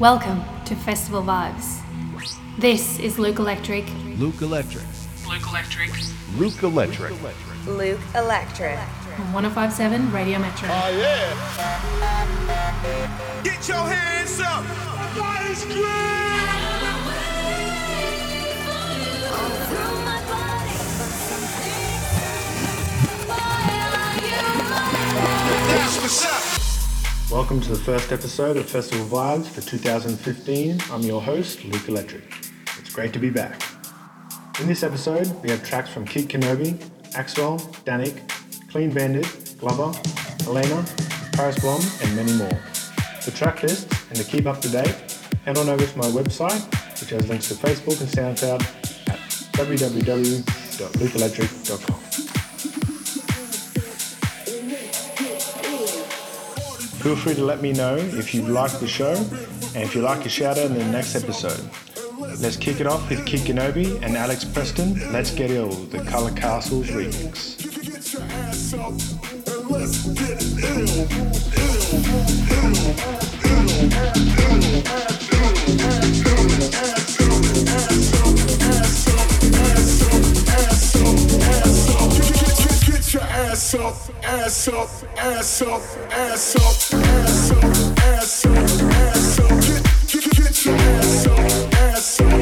Welcome to Festival Vibes. This is Luke Electric. Luke Electric. Luke Electric. Luke Electric. Luke Electric. On 1057 Radio Metro. Oh, yeah. Get your hands up. Everybody's That's what's up. Welcome to the first episode of Festival Vibes for 2015. I'm your host, Luke Electric. It's great to be back. In this episode, we have tracks from Kid Kenobi, Axwell, Danik, Clean Bandit, Glover, Elena, Paris Blohm, and many more. For track lists and to keep up to date, head on over to my website, which has links to Facebook and SoundCloud at www.lukeelectric.com. Feel free to let me know if you like the show and if you like a shout out in the next episode. Let's kick it off with Kid Kenobi and Alex Preston. Let's Get Ill, the Color Castles remix. Ass up ass up, ass up, ass up, ass up, ass up, ass up. Get, get, get your ass up, ass up,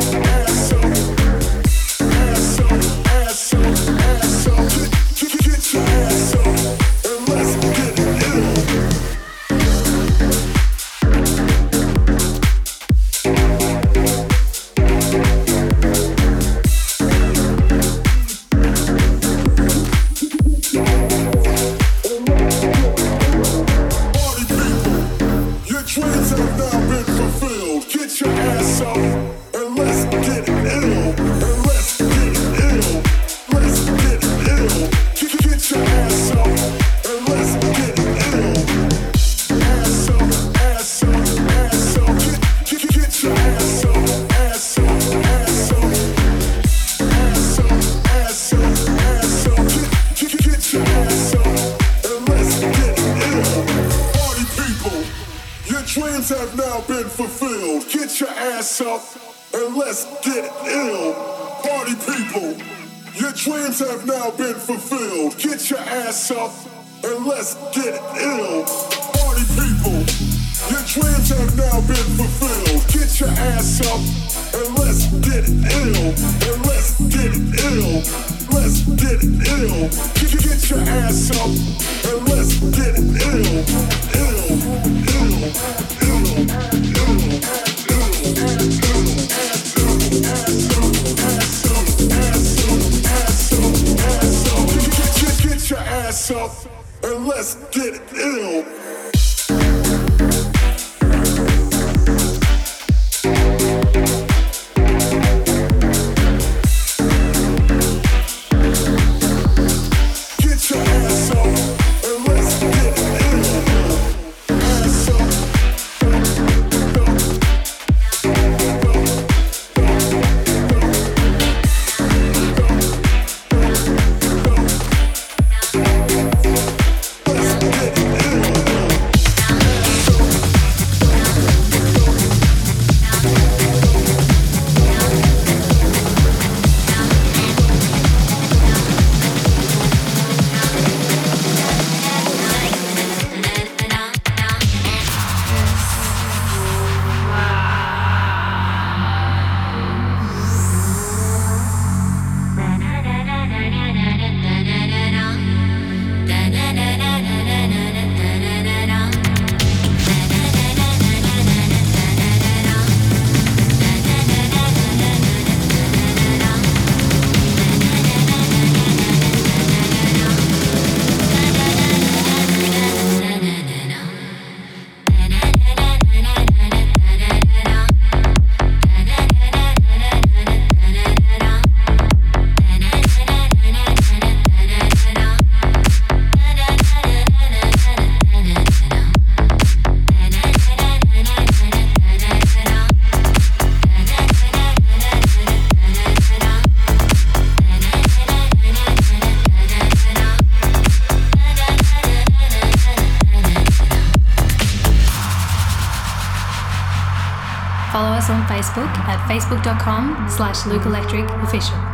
Facebook at facebook.com slash Luke Electric Official.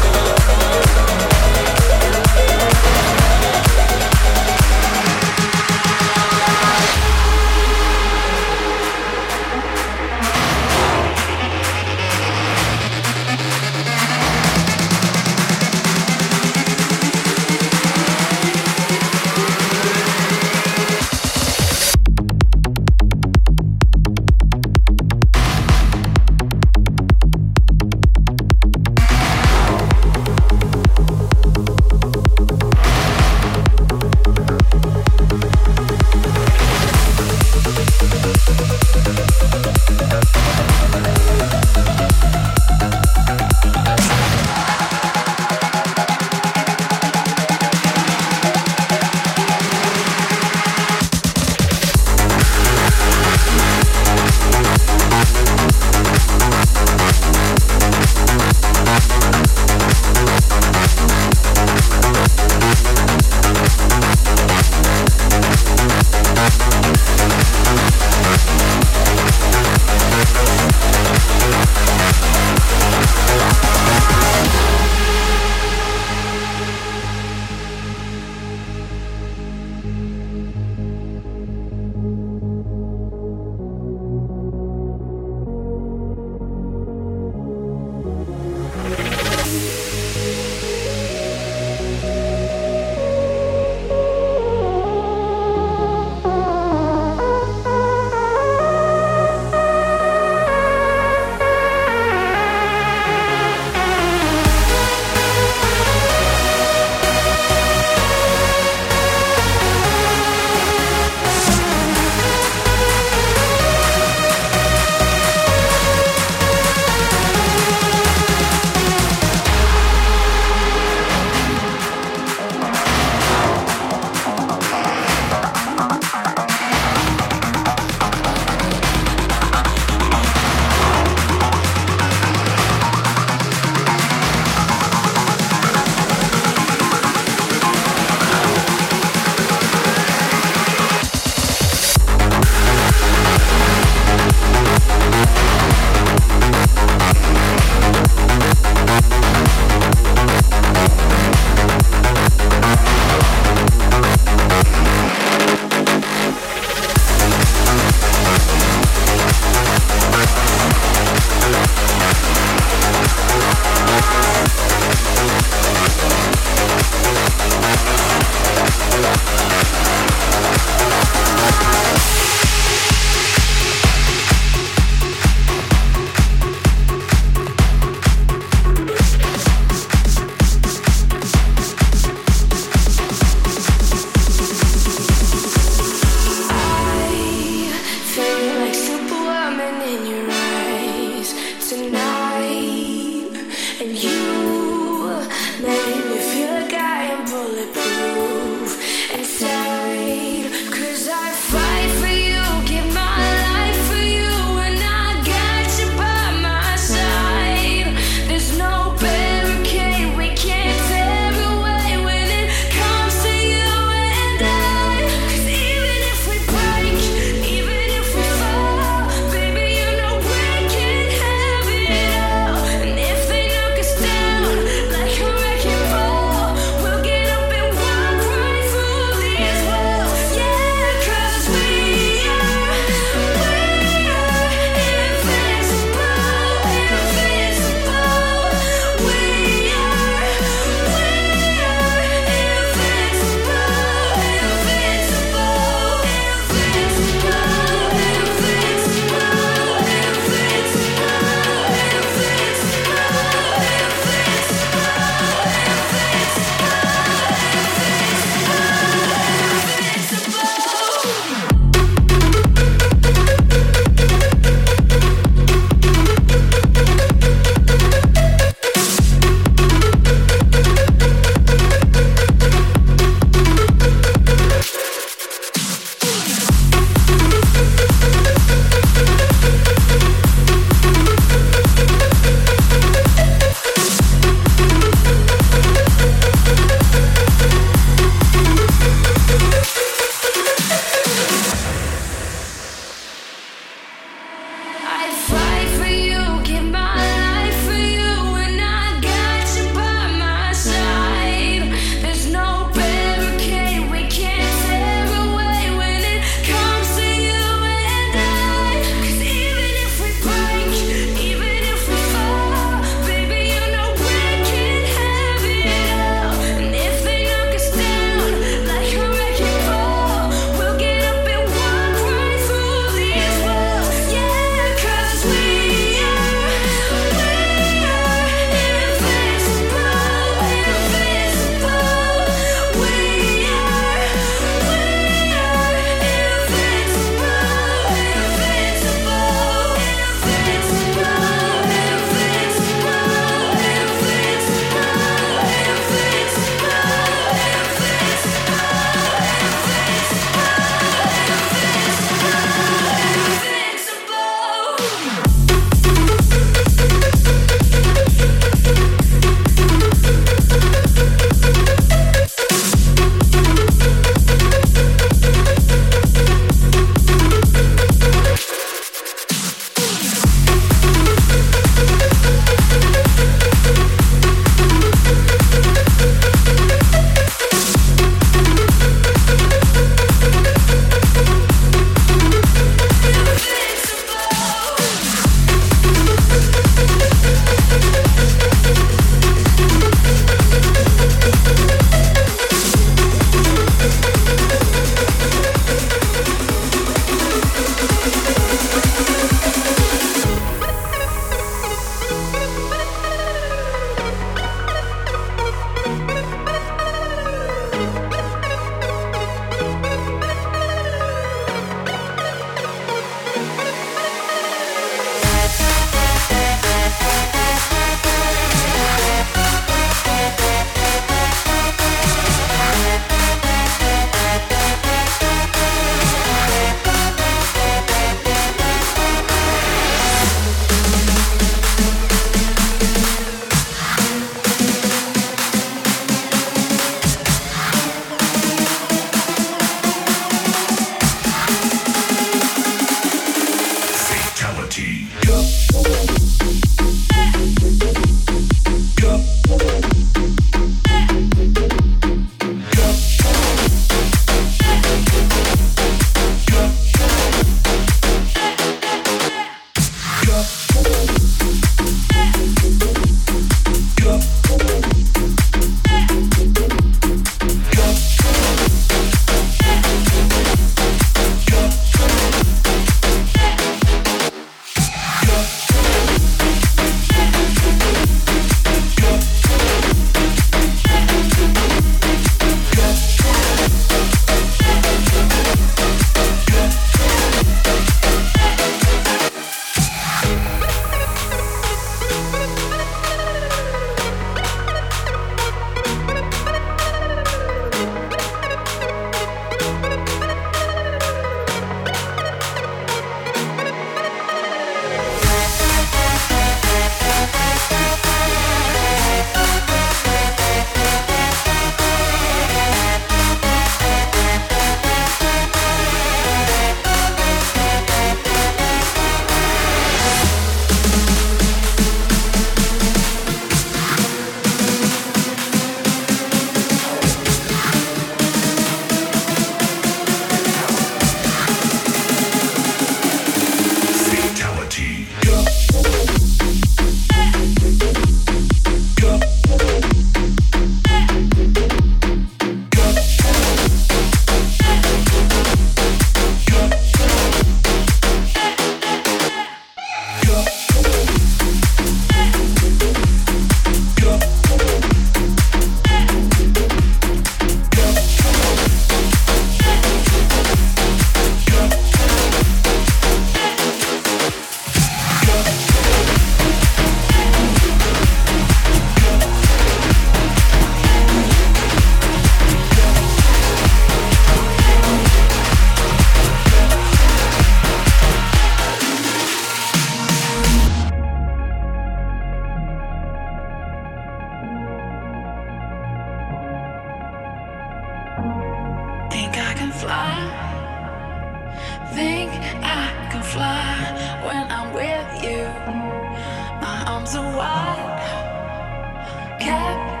cap.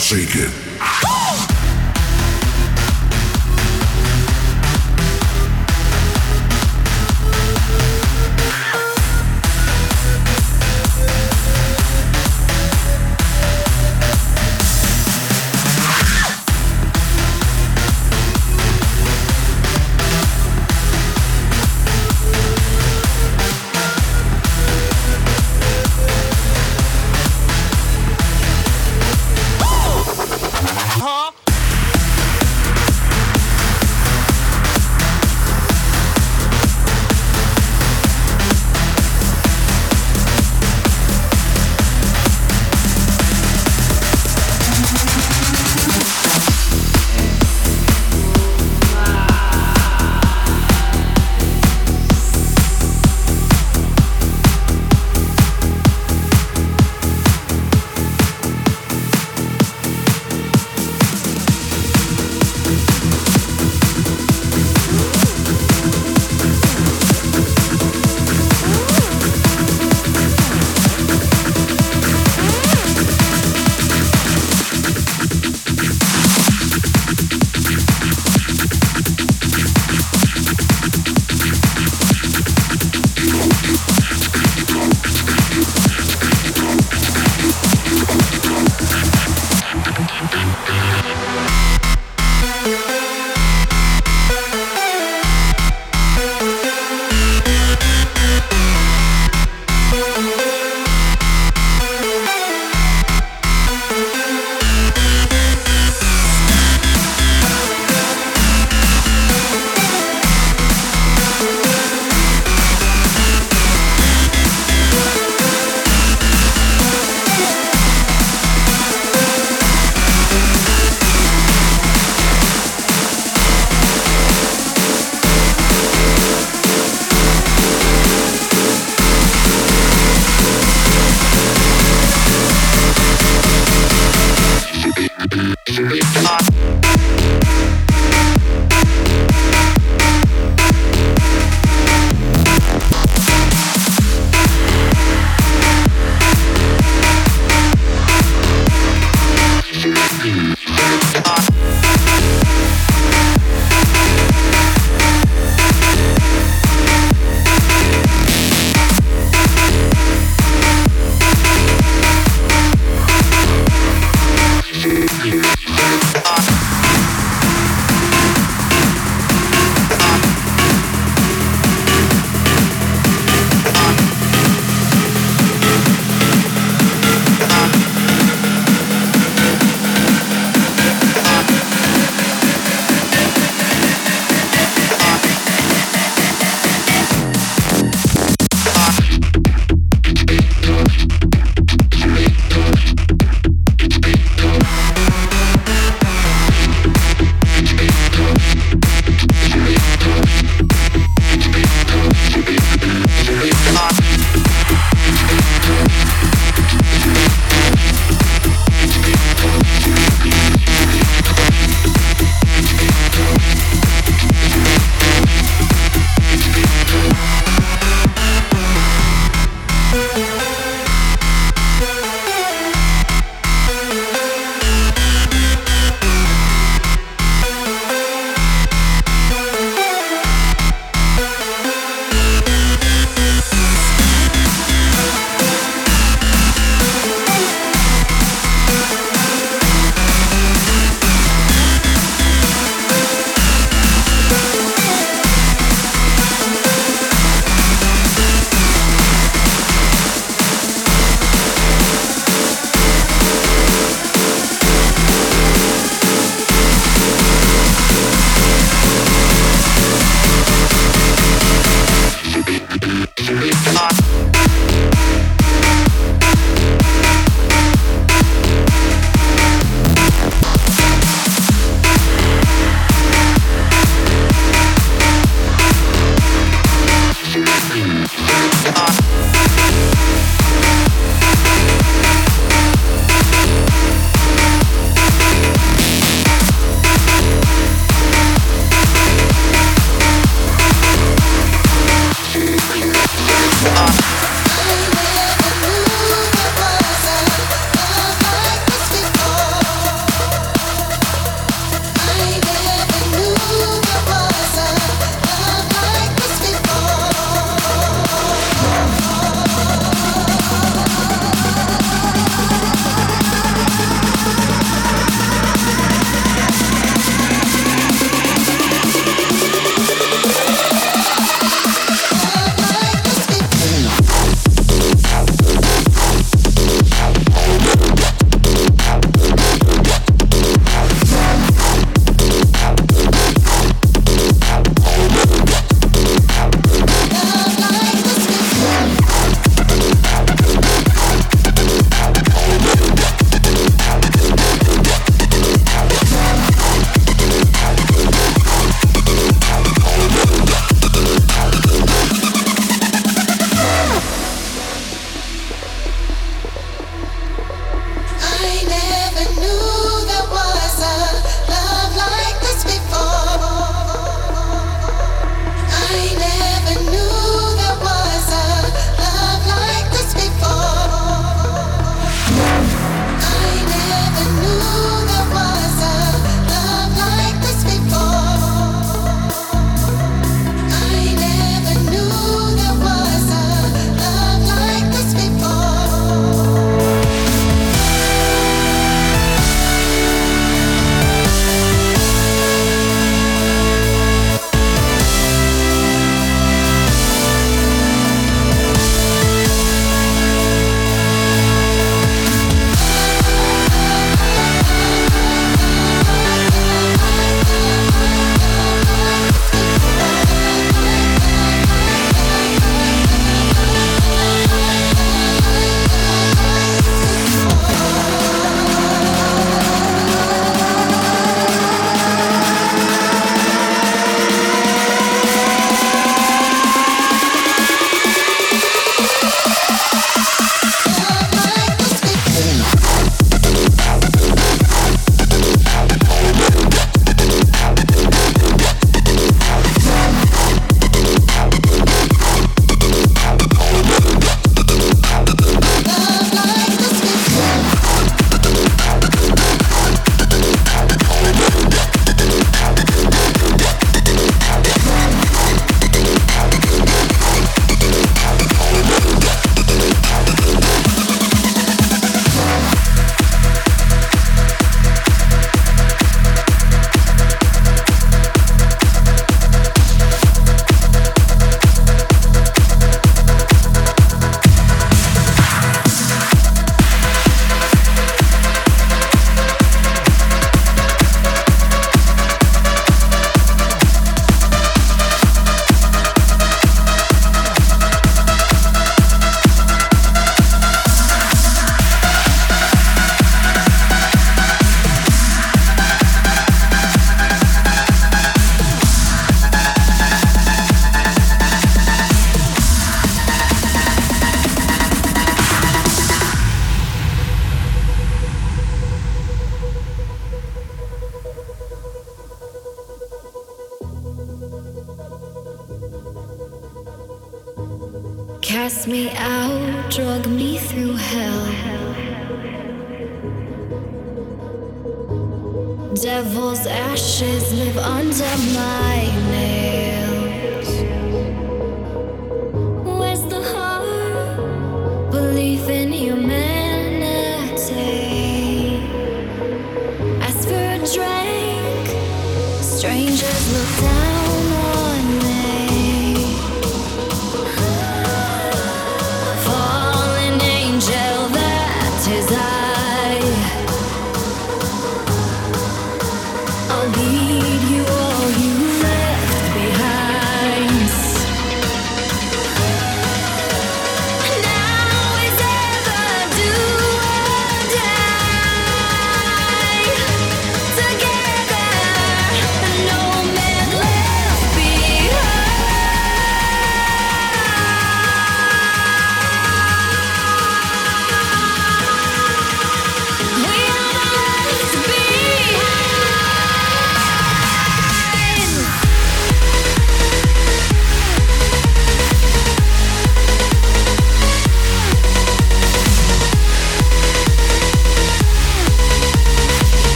Shake it.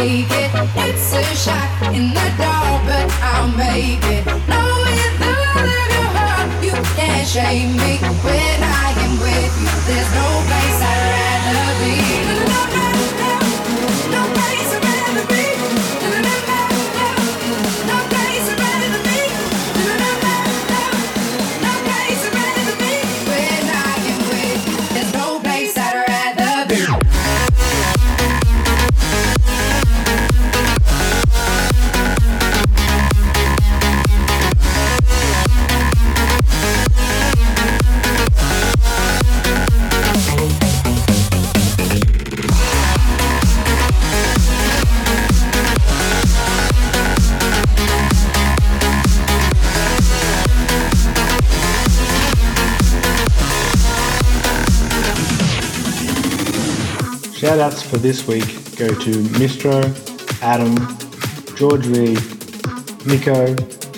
take it. It's a shot in the dark, but I'll make it. No, without your heart, you can't shame me. for this week go to Mistro, Adam, George Reed, Nico,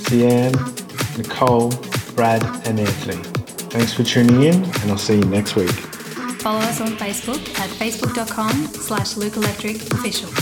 Cian, Nicole, Brad, and Anthony. Thanks for tuning in, and I'll see you next week. Follow us on Facebook at facebook.com slash lukeelectricofficial.